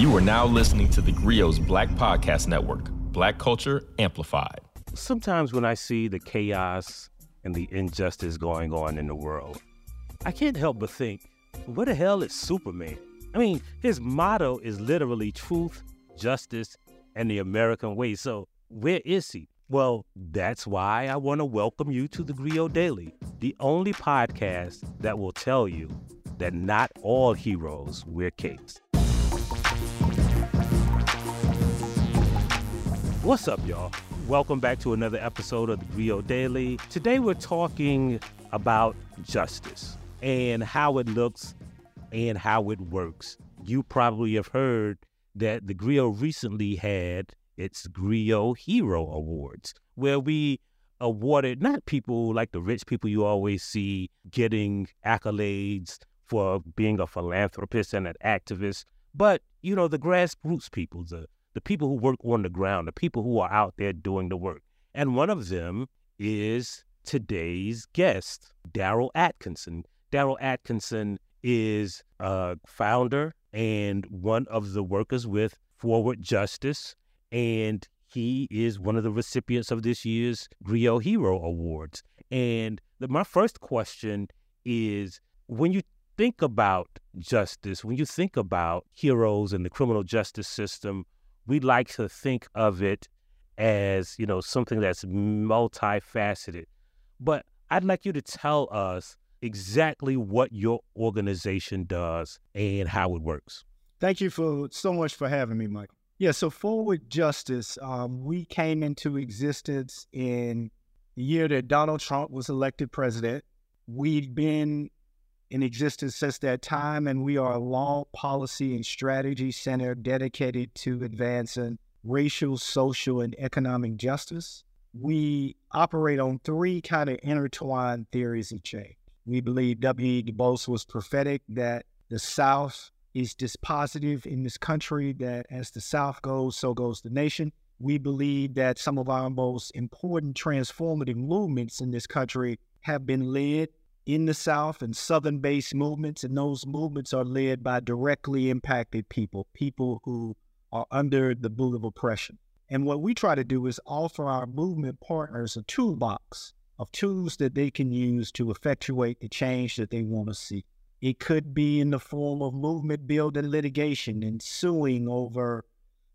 You are now listening to the Grio's Black Podcast Network, Black Culture Amplified. Sometimes when I see the chaos and the injustice going on in the world, I can't help but think, where the hell is Superman? I mean, his motto is literally truth, justice, and the American way. So, where is he? Well, that's why I want to welcome you to the Grio Daily, the only podcast that will tell you that not all heroes wear capes. What's up, y'all? Welcome back to another episode of the Grio Daily. Today we're talking about justice and how it looks and how it works. You probably have heard that the Grio recently had its Grio Hero Awards, where we awarded not people like the rich people you always see getting accolades for being a philanthropist and an activist, but you know the grassroots people, the the people who work on the ground, the people who are out there doing the work. And one of them is today's guest, Daryl Atkinson. Daryl Atkinson is a founder and one of the workers with Forward Justice, and he is one of the recipients of this year's Grio Hero Awards. And the, my first question is when you think about justice, when you think about heroes in the criminal justice system, we like to think of it as, you know, something that's multifaceted. But I'd like you to tell us exactly what your organization does and how it works. Thank you for so much for having me, Michael. Yeah, so Forward Justice, um, we came into existence in the year that Donald Trump was elected president. We've been in existence since that time, and we are a law, policy, and strategy center dedicated to advancing racial, social, and economic justice. We operate on three kind of intertwined theories of change. We believe W.E. Du Bois was prophetic that the South is dispositive in this country, that as the South goes, so goes the nation. We believe that some of our most important transformative movements in this country have been led in the South and Southern based movements, and those movements are led by directly impacted people, people who are under the boot of oppression. And what we try to do is offer our movement partners a toolbox of tools that they can use to effectuate the change that they want to see. It could be in the form of movement building litigation and suing over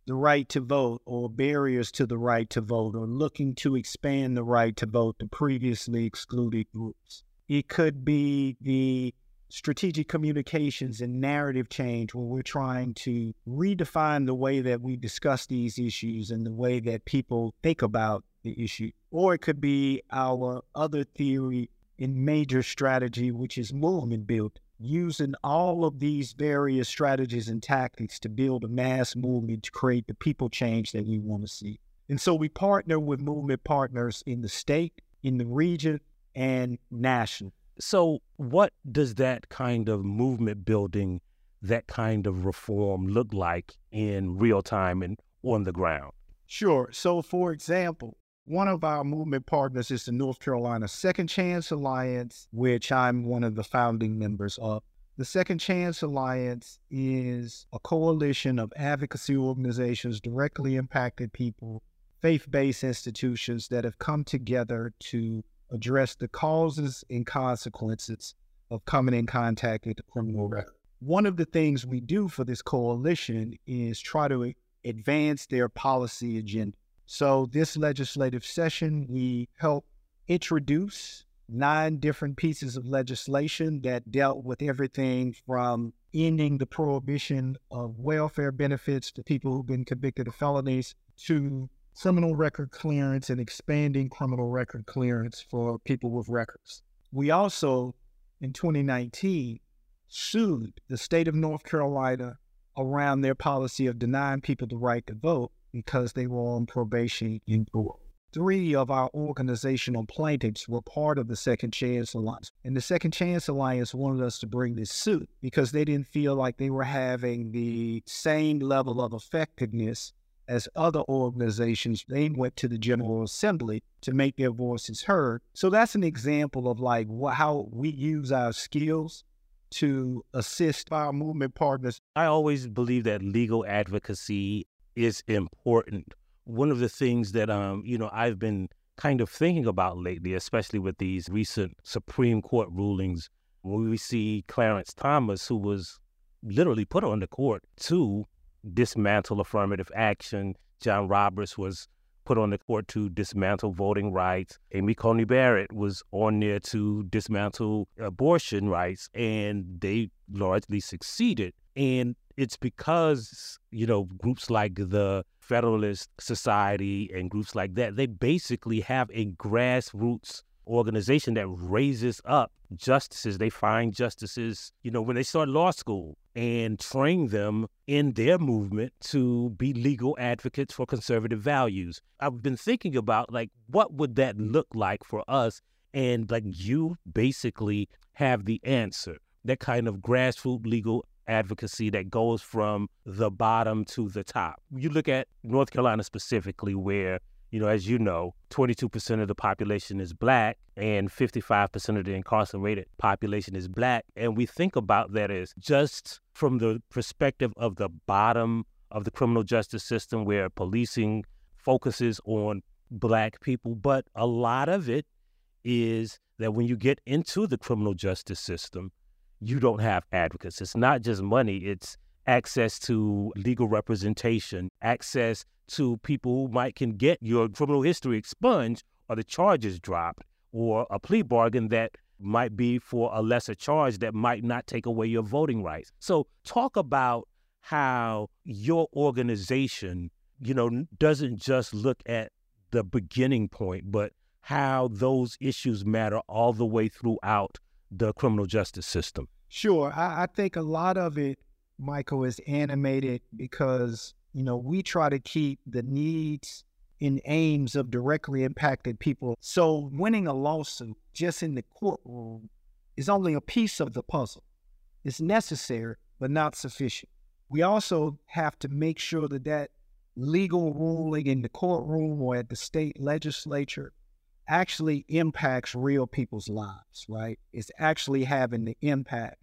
the right to vote or barriers to the right to vote or looking to expand the right to vote to previously excluded groups. It could be the strategic communications and narrative change where we're trying to redefine the way that we discuss these issues and the way that people think about the issue. Or it could be our other theory in major strategy, which is movement build, using all of these various strategies and tactics to build a mass movement to create the people change that we want to see. And so we partner with movement partners in the state, in the region, and national. So, what does that kind of movement building, that kind of reform look like in real time and on the ground? Sure. So, for example, one of our movement partners is the North Carolina Second Chance Alliance, which I'm one of the founding members of. The Second Chance Alliance is a coalition of advocacy organizations, directly impacted people, faith based institutions that have come together to address the causes and consequences of coming in contact with the criminal record. One of the things we do for this coalition is try to advance their policy agenda. So, this legislative session, we help introduce nine different pieces of legislation that dealt with everything from ending the prohibition of welfare benefits to people who've been convicted of felonies to criminal record clearance and expanding criminal record clearance for people with records. We also, in 2019, sued the state of North Carolina around their policy of denying people the right to vote because they were on probation in parole. Three of our organizational plaintiffs were part of the Second Chance Alliance. And the Second Chance Alliance wanted us to bring this suit because they didn't feel like they were having the same level of effectiveness as other organizations, they went to the General Assembly to make their voices heard. So that's an example of like how we use our skills to assist our movement partners. I always believe that legal advocacy is important. One of the things that um, you know, I've been kind of thinking about lately, especially with these recent Supreme Court rulings, when we see Clarence Thomas, who was literally put on the court to dismantle affirmative action. John Roberts was put on the court to dismantle voting rights. Amy Coney Barrett was on there to dismantle abortion rights, and they largely succeeded. And it's because, you know, groups like the Federalist Society and groups like that, they basically have a grassroots organization that raises up justices. They find justices, you know, when they start law school and train them in their movement to be legal advocates for conservative values. I've been thinking about like what would that look like for us and like you basically have the answer. That kind of grassroots legal advocacy that goes from the bottom to the top. You look at North Carolina specifically where you know, as you know, 22% of the population is black and 55% of the incarcerated population is black. And we think about that as just from the perspective of the bottom of the criminal justice system where policing focuses on black people. But a lot of it is that when you get into the criminal justice system, you don't have advocates. It's not just money, it's access to legal representation, access to people who might can get your criminal history expunged or the charges dropped or a plea bargain that might be for a lesser charge that might not take away your voting rights. So talk about how your organization, you know, doesn't just look at the beginning point, but how those issues matter all the way throughout the criminal justice system. Sure. I, I think a lot of it, Michael, is animated because you know, we try to keep the needs and aims of directly impacted people. So winning a lawsuit just in the courtroom is only a piece of the puzzle. It's necessary, but not sufficient. We also have to make sure that that legal ruling in the courtroom or at the state legislature actually impacts real people's lives, right? It's actually having the impact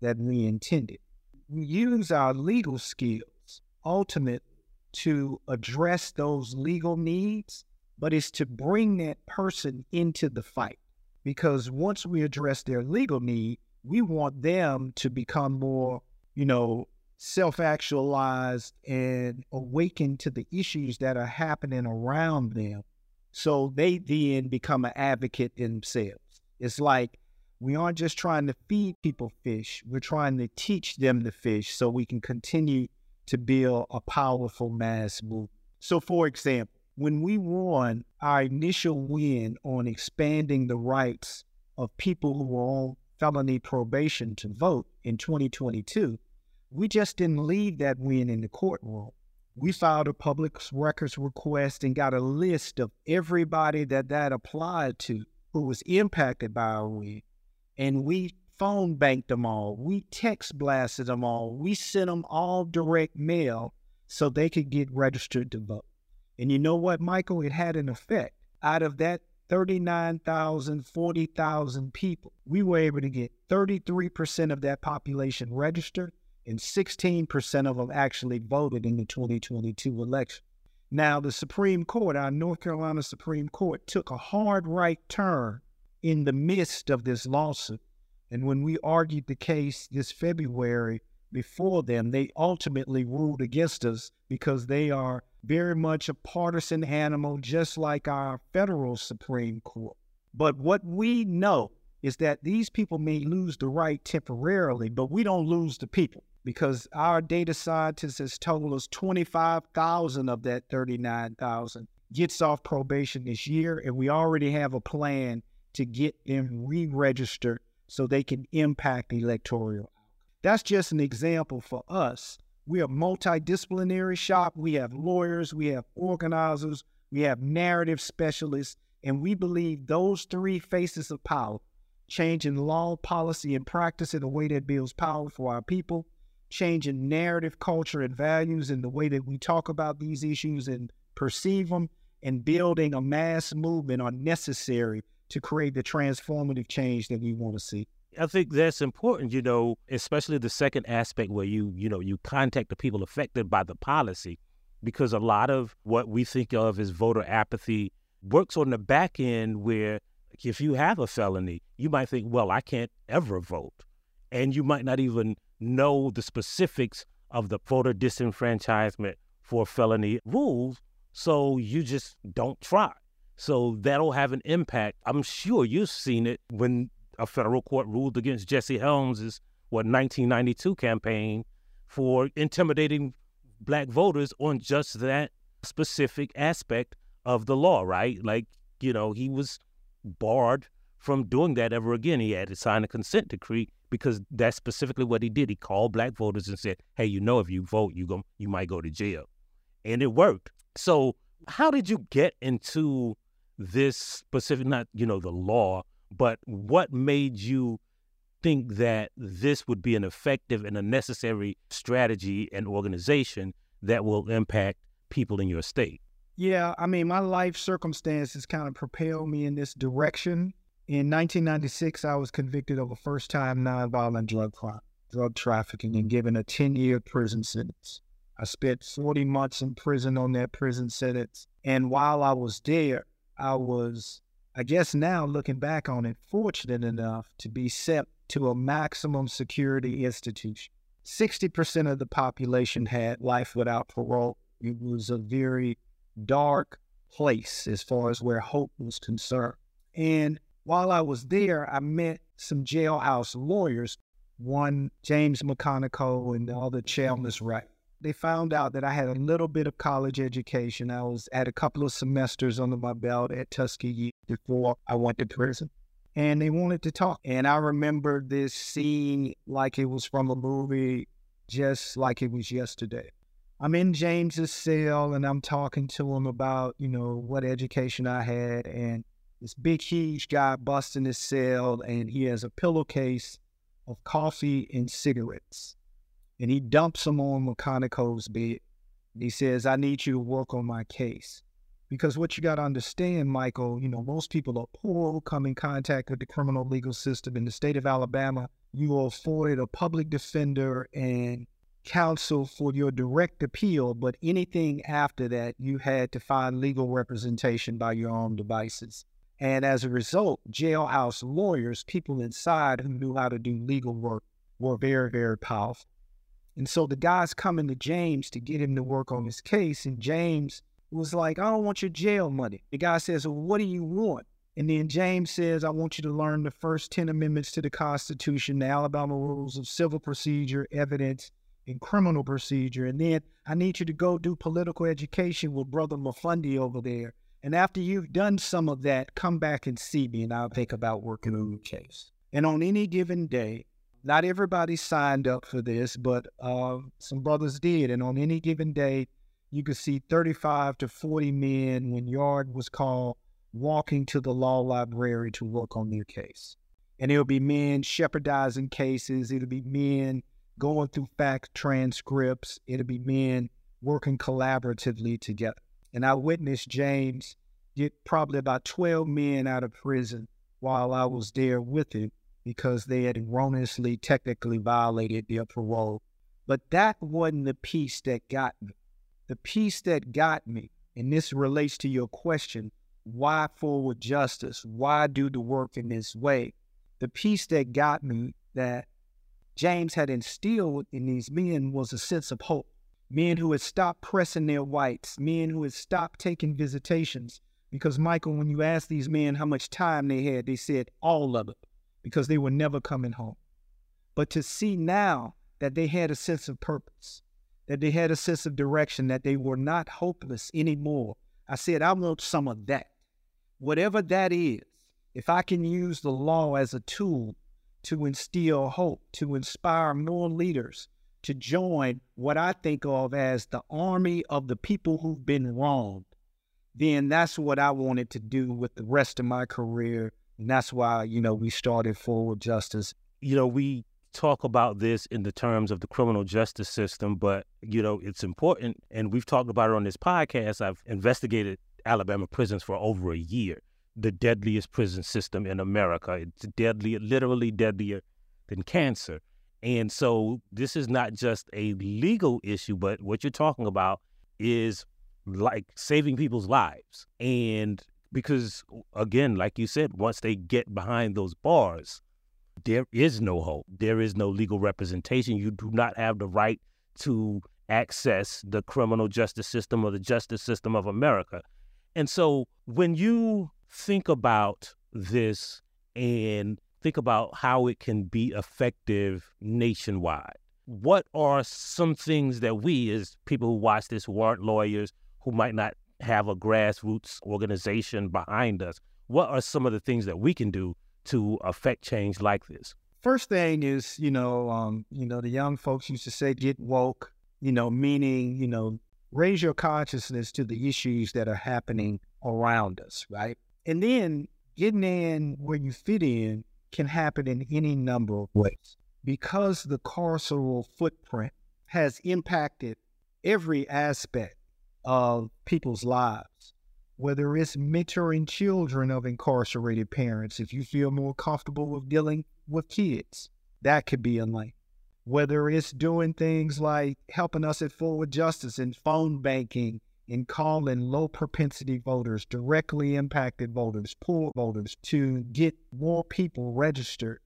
that we intended. We use our legal skills ultimate to address those legal needs, but it's to bring that person into the fight. Because once we address their legal need, we want them to become more, you know, self actualized and awaken to the issues that are happening around them. So they then become an advocate themselves. It's like we aren't just trying to feed people fish, we're trying to teach them to fish so we can continue to build a powerful mass movement. So, for example, when we won our initial win on expanding the rights of people who were on felony probation to vote in 2022, we just didn't leave that win in the courtroom. We filed a public records request and got a list of everybody that that applied to who was impacted by our win. And we phone banked them all. We text blasted them all. We sent them all direct mail so they could get registered to vote. And you know what, Michael? It had an effect. Out of that 39,000, 40,000 people, we were able to get 33% of that population registered and 16% of them actually voted in the 2022 election. Now, the Supreme Court, our North Carolina Supreme Court, took a hard right turn in the midst of this lawsuit and when we argued the case this February before them, they ultimately ruled against us because they are very much a partisan animal, just like our federal Supreme Court. But what we know is that these people may lose the right temporarily, but we don't lose the people because our data scientists has told us 25,000 of that 39,000 gets off probation this year, and we already have a plan to get them re-registered so they can impact electoral. That's just an example for us. We're a multidisciplinary shop. We have lawyers, we have organizers, we have narrative specialists, and we believe those three faces of power changing law, policy, and practice in a way that builds power for our people, changing narrative, culture, and values in the way that we talk about these issues and perceive them, and building a mass movement are necessary to create the transformative change that we want to see. I think that's important, you know, especially the second aspect where you, you know, you contact the people affected by the policy, because a lot of what we think of as voter apathy works on the back end where if you have a felony, you might think, well, I can't ever vote. And you might not even know the specifics of the voter disenfranchisement for felony rules. So you just don't try. So that'll have an impact. I'm sure you've seen it when a federal court ruled against Jesse Helms's what 1992 campaign for intimidating black voters on just that specific aspect of the law, right? Like, you know, he was barred from doing that ever again. He had to sign a consent decree because that's specifically what he did. He called black voters and said, "Hey, you know, if you vote, you go, you might go to jail," and it worked. So, how did you get into this specific, not you know, the law, but what made you think that this would be an effective and a necessary strategy and organization that will impact people in your state? Yeah, I mean, my life circumstances kind of propelled me in this direction. In 1996, I was convicted of a first time nonviolent drug crime, drug trafficking, and given a 10 year prison sentence. I spent 40 months in prison on that prison sentence. And while I was there, I was, I guess now looking back on it, fortunate enough to be sent to a maximum security institution. 60% of the population had life without parole. It was a very dark place as far as where hope was concerned. And while I was there, I met some jailhouse lawyers, one James McConaughey and the other Chalmers Wright. They found out that I had a little bit of college education. I was at a couple of semesters under my belt at Tuskegee before I went to prison. And they wanted to talk. And I remember this scene like it was from a movie, just like it was yesterday. I'm in James's cell and I'm talking to him about, you know, what education I had. And this big, huge guy busts in his cell and he has a pillowcase of coffee and cigarettes. And he dumps them on McConaughey's bed. He says, I need you to work on my case. Because what you got to understand, Michael, you know, most people are poor who come in contact with the criminal legal system. In the state of Alabama, you are afforded a public defender and counsel for your direct appeal, but anything after that, you had to find legal representation by your own devices. And as a result, jailhouse lawyers, people inside who knew how to do legal work, were very, very powerful. And so the guy's coming to James to get him to work on his case, and James was like, I don't want your jail money. The guy says, Well, what do you want? And then James says, I want you to learn the first 10 amendments to the Constitution, the Alabama rules of civil procedure, evidence, and criminal procedure. And then I need you to go do political education with Brother Mafundi over there. And after you've done some of that, come back and see me and I'll think about working on your case. And on any given day, not everybody signed up for this, but uh, some brothers did. And on any given day, you could see 35 to 40 men when yard was called walking to the law library to work on their case. And it'll be men shepardizing cases. It'll be men going through fact transcripts. It'll be men working collaboratively together. And I witnessed James get probably about 12 men out of prison while I was there with him because they had erroneously technically violated their parole. But that wasn't the piece that got me. The piece that got me, and this relates to your question why forward justice? Why do the work in this way? The piece that got me that James had instilled in these men was a sense of hope. Men who had stopped pressing their whites, men who had stopped taking visitations. Because, Michael, when you asked these men how much time they had, they said all of it, because they were never coming home. But to see now that they had a sense of purpose, that they had a sense of direction, that they were not hopeless anymore, I said, I want some of that. Whatever that is, if I can use the law as a tool to instill hope, to inspire more leaders to join what I think of as the army of the people who've been wronged, then that's what I wanted to do with the rest of my career. And that's why, you know, we started Forward Justice. You know, we talk about this in the terms of the criminal justice system, but, you know, it's important. And we've talked about it on this podcast. I've investigated Alabama prisons for over a year the deadliest prison system in America. It's deadly, literally deadlier than cancer. And so this is not just a legal issue, but what you're talking about is like saving people's lives. And because, again, like you said, once they get behind those bars, there is no hope. There is no legal representation. You do not have the right to access the criminal justice system or the justice system of America. And so when you think about this and think about how it can be effective nationwide, what are some things that we, as people who watch this, who aren't lawyers, who might not have a grassroots organization behind us, what are some of the things that we can do to affect change like this? First thing is, you know, um, you know, the young folks used to say, "Get woke," you know, meaning, you know, raise your consciousness to the issues that are happening around us, right? And then getting in where you fit in can happen in any number of ways because the carceral footprint has impacted every aspect of people's lives, whether it's mentoring children of incarcerated parents, if you feel more comfortable with dealing with kids, that could be a lane whether it's doing things like helping us at Forward Justice and phone banking and calling low propensity voters, directly impacted voters, poor voters to get more people registered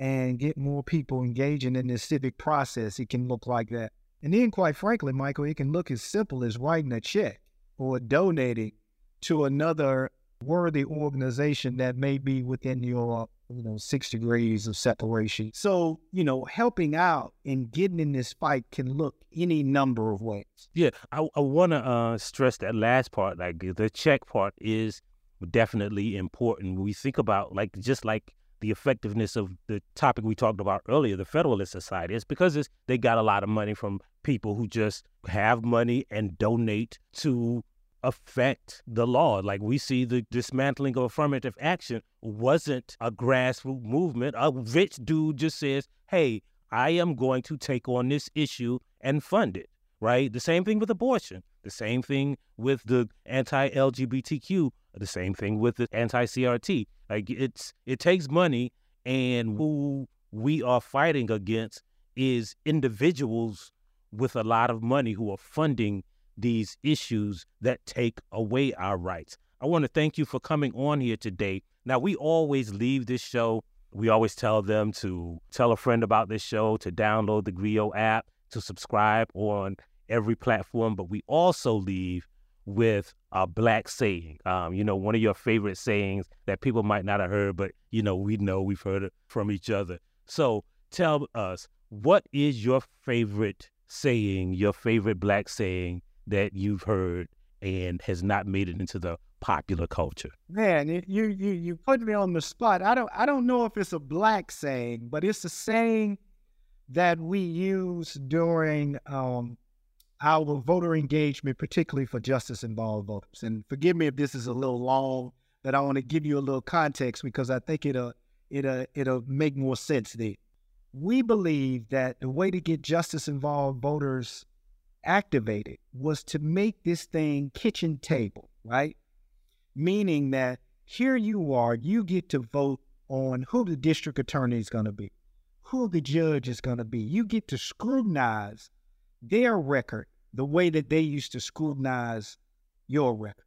and get more people engaging in the civic process. It can look like that. And then, quite frankly, Michael, it can look as simple as writing a check or donating to another worthy organization that may be within your you know, six degrees of separation. So, you know, helping out and getting in this fight can look any number of ways. Yeah, I, I want to uh, stress that last part. Like the check part is definitely important. We think about like just like the effectiveness of the topic we talked about earlier, the Federalist Society, it's because it's, they got a lot of money from people who just have money and donate to affect the law. Like we see the dismantling of affirmative action wasn't a grassroots movement. A rich dude just says, hey, I am going to take on this issue and fund it, right? The same thing with abortion, the same thing with the anti LGBTQ, the same thing with the anti CRT. Like it's it takes money and who we are fighting against is individuals with a lot of money who are funding these issues that take away our rights. I want to thank you for coming on here today. Now, we always leave this show. We always tell them to tell a friend about this show, to download the Grio app, to subscribe on every platform. But we also leave with a black saying. Um, you know, one of your favorite sayings that people might not have heard, but you know, we know we've heard it from each other. So tell us, what is your favorite saying, your favorite black saying that you've heard and has not made it into the popular culture? Man, you you you put me on the spot. I don't I don't know if it's a black saying, but it's a saying that we use during um, our voter engagement, particularly for justice involved voters. And forgive me if this is a little long, but I want to give you a little context because I think it'll it'll it'll make more sense there. We believe that the way to get justice involved voters activated was to make this thing kitchen table, right? Meaning that here you are, you get to vote on who the district attorney is going to be, who the judge is going to be. You get to scrutinize their record the way that they used to scrutinize your record.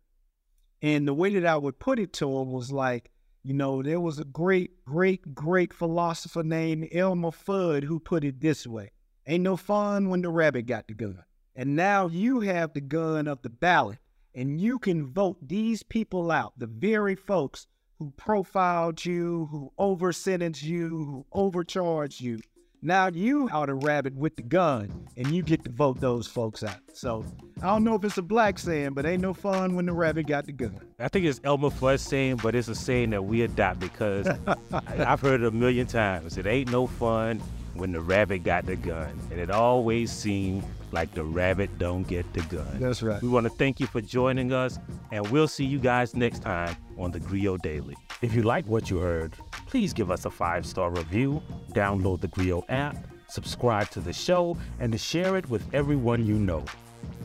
And the way that I would put it to them was like, you know, there was a great, great, great philosopher named Elmer Fudd who put it this way Ain't no fun when the rabbit got the gun. And now you have the gun of the ballot and you can vote these people out, the very folks who profiled you, who over sentenced you, who overcharged you. Now you are the rabbit with the gun, and you get to vote those folks out. So I don't know if it's a black saying, but ain't no fun when the rabbit got the gun. I think it's Elmer Fudd saying, but it's a saying that we adopt because I've heard it a million times. It ain't no fun when the rabbit got the gun, and it always seemed like the rabbit don't get the gun. That's right. We want to thank you for joining us, and we'll see you guys next time on the Grio Daily. If you like what you heard, please give us a five star review, download the Grio app, subscribe to the show, and to share it with everyone you know.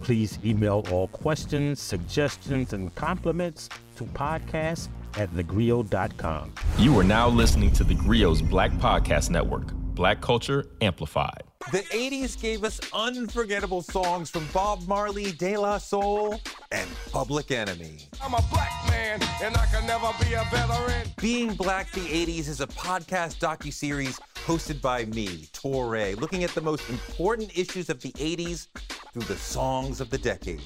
Please email all questions, suggestions, and compliments to podcast at thegrio.com. You are now listening to the Grio's Black Podcast Network, Black Culture Amplified. The 80s gave us unforgettable songs from Bob Marley, De La Soul, and Public Enemy. I'm a black man, and I can never be a veteran. Being Black the 80s is a podcast docu-series hosted by me, Touré, looking at the most important issues of the 80s through the songs of the decade.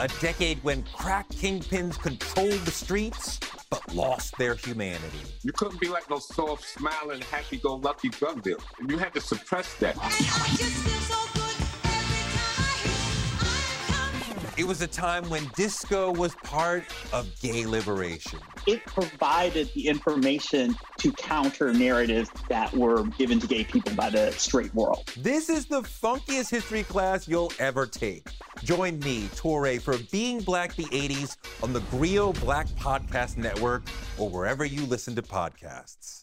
A decade when crack kingpins controlled the streets lost their humanity. You couldn't be like no soft, smiling, happy-go-lucky drug dealer. You had to suppress that. It was a time when disco was part of gay liberation. It provided the information to counter narratives that were given to gay people by the straight world. This is the funkiest history class you'll ever take. Join me, Touré, for Being Black the 80s on the Grio Black Podcast Network or wherever you listen to podcasts.